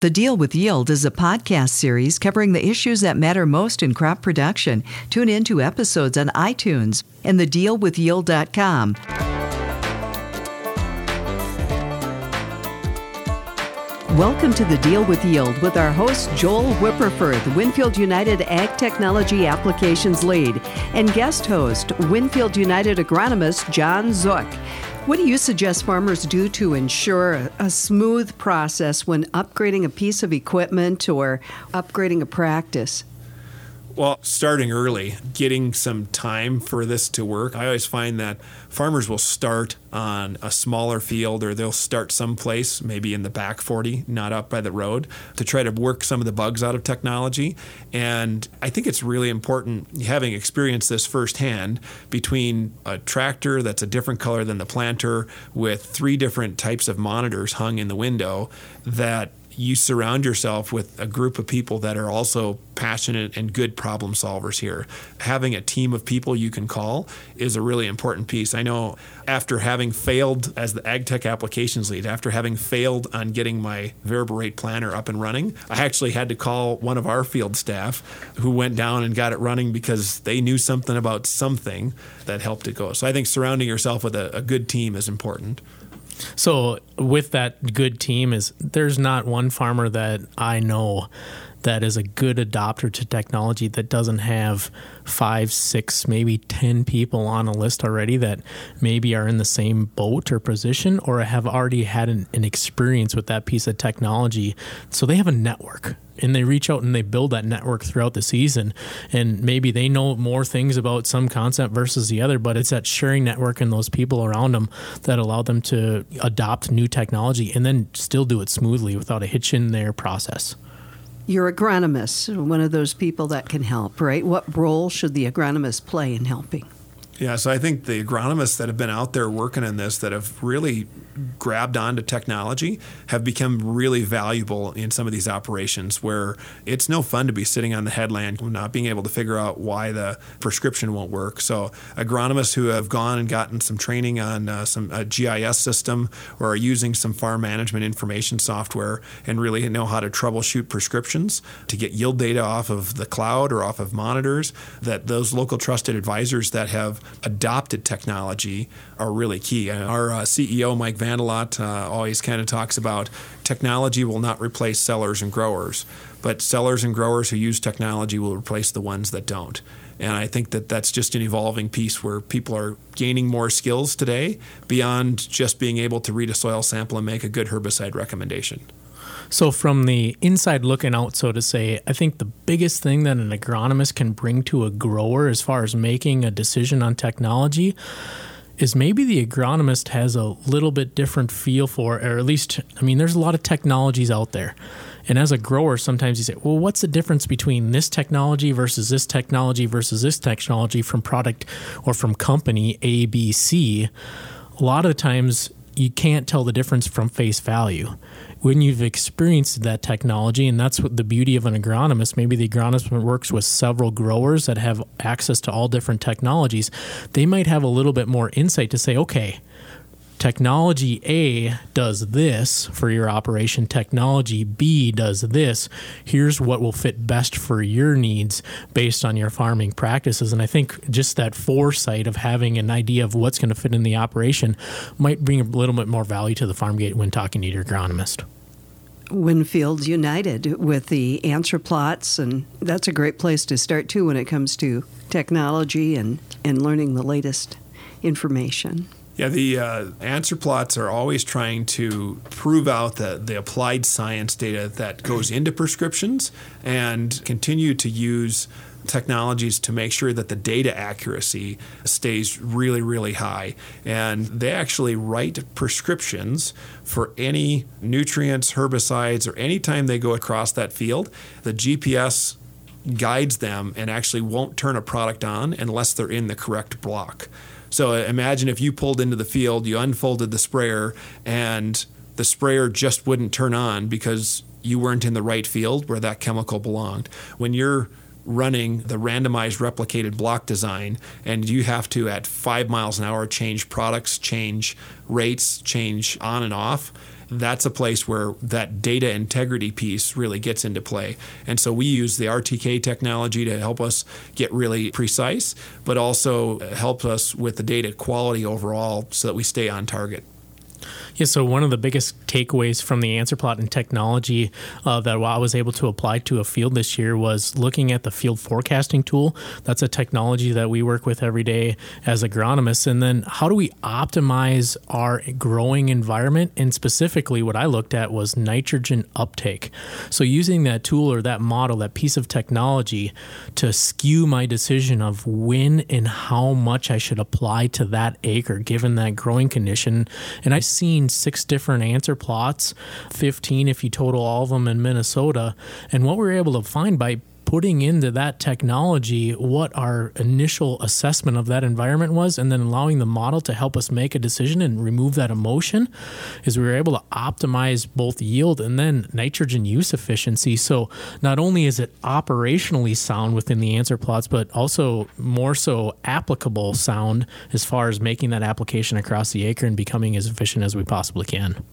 The Deal with Yield is a podcast series covering the issues that matter most in crop production. Tune in to episodes on iTunes and thedealwithyield.com. Welcome to the Deal with Yield with our host Joel Wipperfurth, Winfield United Ag Technology Applications Lead, and guest host Winfield United agronomist Jon Zuk. What do you suggest farmers do to ensure a, smooth process when upgrading a piece of equipment or upgrading a practice? Well, starting early, getting some time for this to work. I always find that farmers will start on a smaller field or they'll start someplace, maybe in the back 40, not up by the road, to try to work some of the bugs out of technology. And I think it's really important, having experienced this firsthand, between a tractor that's a different color than the planter with three different types of monitors hung in the window, that you surround yourself with a group of people that are also passionate and good problem solvers here. Having a team of people you can call is a really important piece. I know after having failed as the ag tech applications lead, after having failed on getting my variable rate planner up and running, I actually had to call one of our field staff who went down and got it running because they knew something about something that helped it go. So I think surrounding yourself with a, a good team is important. So with that good team is there's not one farmer that I know that is a good adopter to technology that doesn't have five, six, maybe 10 people on a list already that maybe are in the same boat or position or have already had an, an experience with that piece of technology. So they have a network and they reach out and they build that network throughout the season. And maybe they know more things about some concept versus the other, but it's that sharing network and those people around them that allow them to adopt new technology and then still do it smoothly without a hitch in their process. You're agronomist, one of those people that can help, right? What role should the agronomist play in helping? Yeah, so I think the agronomists that have been out there working in this that have really grabbed onto technology have become really valuable in some of these operations where it's no fun to be sitting on the headland not being able to figure out why the prescription won't work. So agronomists who have gone and gotten some training on uh, some GIS system or are using some farm management information software and really know how to troubleshoot prescriptions to get yield data off of the cloud or off of monitors that those local trusted advisors that have adopted technology are really key. Our uh, CEO, Mike Vande Logt, uh, always kind of talks about technology will not replace sellers and growers, but sellers and growers who use technology will replace the ones that don't. And I think that that's just an evolving piece where people are gaining more skills today beyond just being able to read a soil sample and make a good herbicide recommendation. So, from the inside looking out, so to say, I think the biggest thing that an agronomist can bring to a grower as far as making a decision on technology is maybe the agronomist has a little bit different feel for, or at least, I mean, there's a lot of technologies out there. And as a grower, sometimes you say, well, what's the difference between this technology versus this technology versus this technology from product or from company A, B, C? A lot of times you can't tell the difference from face value. When you've experienced that technology, and that's what the beauty of an agronomist, maybe the agronomist works with several growers that have access to all different technologies, they might have a little bit more insight to say, okay, technology A does this for your operation, technology B does this. Here's what will fit best for your needs based on your farming practices. And I think just that foresight of having an idea of what's going to fit in the operation might bring a little bit more value to the farm gate when talking to your agronomist. Winfield United with the answer plots, and that's a great place to start too when it comes to technology and, and learning the latest information. Yeah, the uh, answer plots are always trying to prove out the, the applied science data that goes into prescriptions and continue to use technologies to make sure that the data accuracy stays really, really high. And they actually write prescriptions for any nutrients, herbicides, or anytime they go across that field. The GPS guides them and actually won't turn a product on unless they're in the correct block. So uh, imagine if you pulled into the field, you unfolded the sprayer, and the sprayer just wouldn't turn on because you weren't in the right field where that chemical belonged. When you're running the randomized replicated block design and you have to at five miles an hour change products change rates change on and off that's a place where that data integrity piece really gets into play. And so we use the RTK technology to help us get really precise, but also help us with the data quality overall so that we stay on target. Yeah, so one of the biggest takeaways from the answer plot and technology uh, that I was able to apply to a field this year was looking at the field forecasting tool. That's a technology that we work with every day as agronomists. And then how do we optimize our growing environment? And specifically, what I looked at was nitrogen uptake. So using that tool or that model, that piece of technology to skew my decision of when and how much I should apply to that acre given that growing condition. And I've seen six different answer plots, 15 if you total all of them in Minnesota. And what we were able to find by putting into that technology what our initial assessment of that environment was and then allowing the model to help us make a decision and remove that emotion is we were able to optimize both yield and then nitrogen use efficiency. So not only is it operationally sound within the answer plots but also more so applicable sound as far as making that application across the acre and becoming as efficient as we possibly can.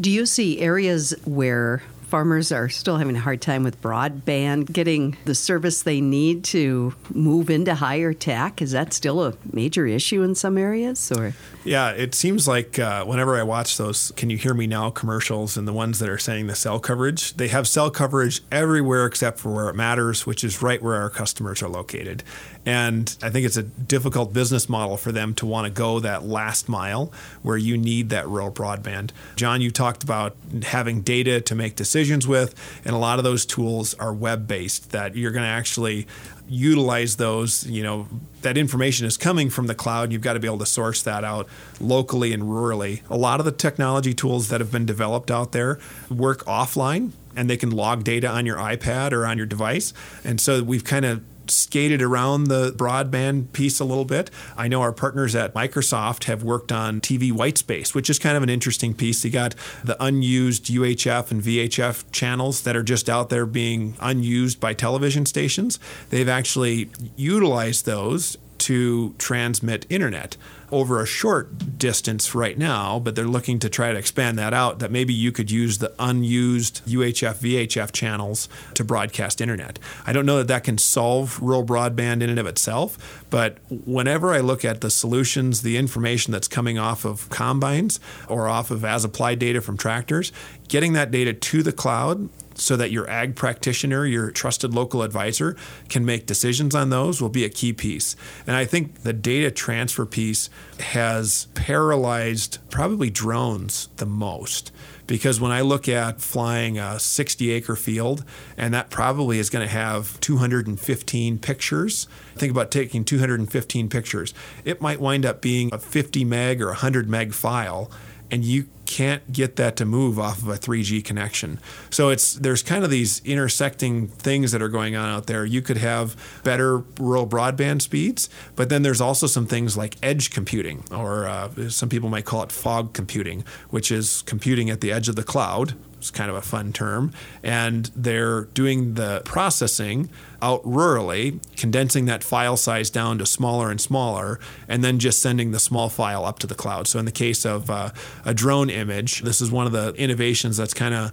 Do you see areas where farmers are still having a hard time with broadband, getting the service they need to move into higher tech. Is that still a major issue in some areas? Or yeah, it seems like uh, whenever I watch those "Can you hear me now?" commercials and the ones that are saying the cell coverage, they have cell coverage everywhere except for where it matters, which is right where our customers are located. And I think it's a difficult business model for them to want to go that last mile where you need that rural broadband. John, you talked about having data to make decisions with, and a lot of those tools are web based that you're going to actually utilize those you know that information is coming from the cloud. You've got to be able to source that out locally and rurally. A lot of the technology tools that have been developed out there work offline and they can log data on your ipad or on your device. And so we've kind of skated around the broadband piece a little bit. I know our partners at Microsoft have worked on TV white space, which is kind of an interesting piece. You got the unused UHF and VHF channels that are just out there being unused by television stations. They've actually utilized those to transmit internet over a short distance right now, but they're looking to try to expand that out. That maybe you could use the unused UHF, VHF channels to broadcast internet. I don't know that that can solve rural broadband in and of itself, but whenever I look at the solutions, the information that's coming off of combines or off of as applied data from tractors, getting that data to the cloud so that your ag practitioner, your trusted local advisor, can make decisions on those will be a key piece. And I think the data transfer piece has paralyzed probably drones the most. Because when I look at flying a 60 acre field, and that probably is going to have 215 pictures, think about taking 215 pictures. It might wind up being a 50 meg or 100 meg file and you can't get that to move off of a 3G connection. So it's there's kind of these intersecting things that are going on out there. You could have better rural broadband speeds, but then there's also some things like edge computing, or uh, some people might call it fog computing, which is computing at the edge of the cloud. It's kind of a fun term, and they're doing the processing out rurally, condensing that file size down to smaller and smaller, and then just sending the small file up to the cloud. So, in the case of uh, a drone image, this is one of the innovations that's kind of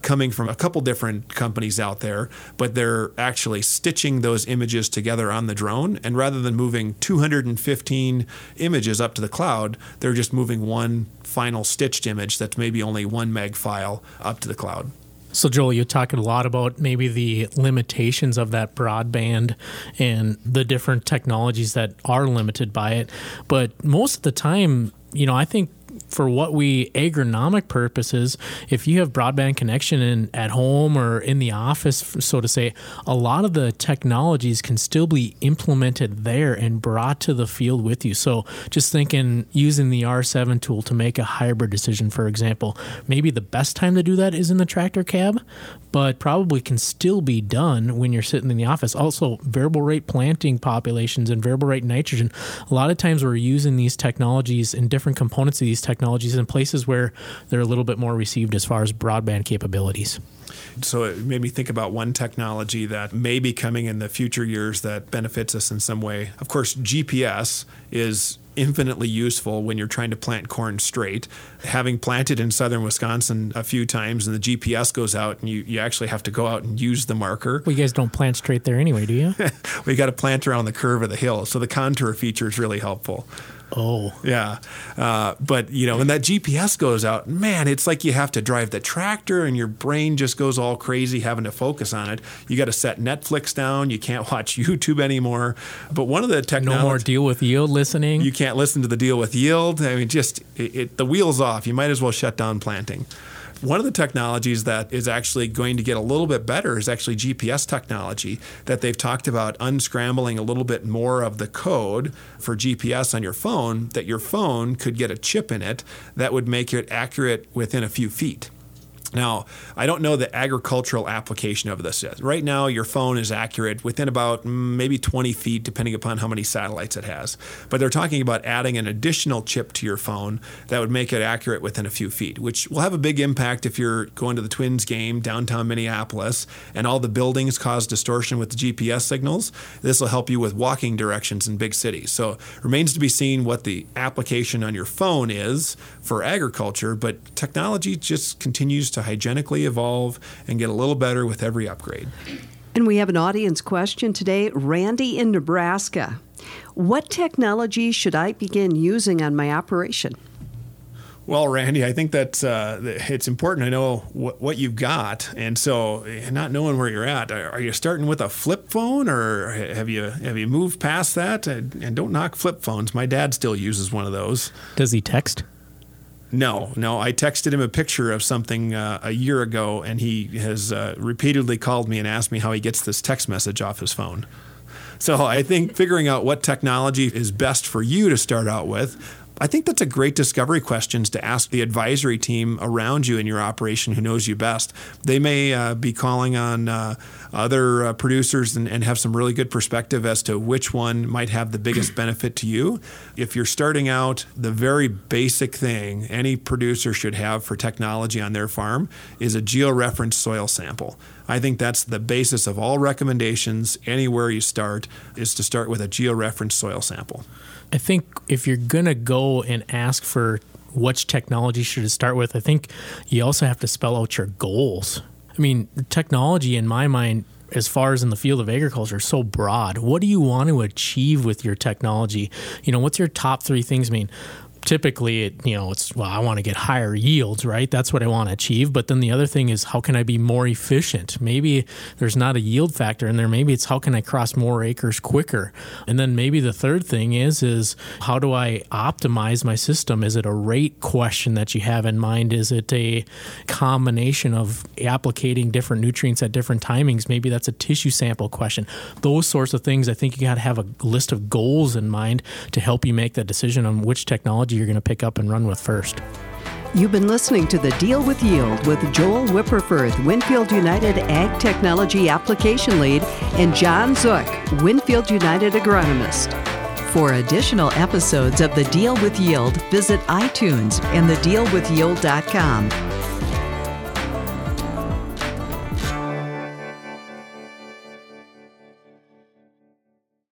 coming from a couple different companies out there, but they're actually stitching those images together on the drone. And rather than moving 215 images up to the cloud, they're just moving one final stitched image that's maybe only one meg file up to the cloud. So, Joel, you're talking a lot about maybe the limitations of that broadband and the different technologies that are limited by it. But most of the time, you know, I think for what we agronomic purposes, if you have broadband connection in at home or in the office, so to say, a lot of the technologies can still be implemented there and brought to the field with you. So just thinking using the R7 tool to make a hybrid decision, for example, maybe the best time to do that is in the tractor cab, but probably can still be done when you're sitting in the office. Also, variable rate planting populations and variable rate nitrogen. A lot of times we're using these technologies and different components of these technologies in places where they're a little bit more received as far as broadband capabilities. So it made me think about one technology that may be coming in the future years that benefits us in some way. Of course, GPS is infinitely useful when you're trying to plant corn straight. Having planted in southern Wisconsin a few times and the GPS goes out and you, you actually have to go out and use the marker. Well, you guys don't plant straight there anyway, do you? we got to plant around the curve of the hill. So the contour feature is really helpful. Oh. Yeah. Uh, but, you know, when that GPS goes out, man, it's like you have to drive the tractor and your brain just goes all crazy having to focus on it. You got to set Netflix down. You can't watch YouTube anymore. But one of the technology. No more deal with yield listening. You can't listen to the deal with yield. I mean, just it, it, the wheel's off. You might as well shut down planting. One of the technologies that is actually going to get a little bit better is actually GPS technology that they've talked about unscrambling a little bit more of the code for GPS on your phone that your phone could get a chip in it that would make it accurate within a few feet. Now, I don't know the agricultural application of this yet. Right now, your phone is accurate within about mm, maybe 20 feet, depending upon how many satellites it has. But they're talking about adding an additional chip to your phone that would make it accurate within a few feet, which will have a big impact if you're going to the Twins game downtown Minneapolis and all the buildings cause distortion with the GPS signals. This will help you with walking directions in big cities. So, remains to be seen what the application on your phone is for agriculture, but technology just continues to hygienically evolve and get a little better with every upgrade. And we have an audience question today Randy in Nebraska. What technology should I begin using on my operation? Well, Randy, I think that uh, it's important to know what, what, you've got, and so not knowing where you're at, are you starting with a flip phone, or have you have you moved past that? And don't knock flip phones. My dad still uses one of those. Does he text? No, no. I texted him a picture of something uh, a year ago, and he has uh, repeatedly called me and asked me how he gets this text message off his phone. So I think figuring out what technology is best for you to start out with I think that's a great discovery questions to ask the advisory team around you in your operation who knows you best. They may uh, be calling on uh, other uh, producers and, and, have some really good perspective as to which one might have the biggest benefit to you. If you're starting out, the very basic thing any producer should have for technology on their farm is a georeferenced soil sample. I think that's the basis of all recommendations anywhere you start is to start with a georeferenced soil sample. I think if you're going to go and ask for which technology should it start with, I think you also have to spell out your goals. I mean, technology in my mind as far as in the field of agriculture so broad. What do you want to achieve with your technology? You know, what's your top 3 things mean? Typically it you know it's well i want to get higher yields right? That's what i want to achieve. But then the other thing is how can i be more efficient? Maybe there's not a yield factor in there. Maybe it's how can i cross more acres quicker? And then maybe the third thing is is how do i optimize my system? Is it a rate question that you have in mind? Is it a combination of applicating different nutrients at different timings? Maybe that's a tissue sample question. Those sorts of things i think you got to have a list of goals in mind to help you make that decision on which technology technology you're going to pick up and run with first. You've been listening to the Deal with Yield with Joel Wipperfurth, Winfield United Ag Technology Application Lead, and Jon Zuk, Winfield United Agronomist. For additional episodes of The Deal with Yield, visit iTunes and thedealwithyield.com.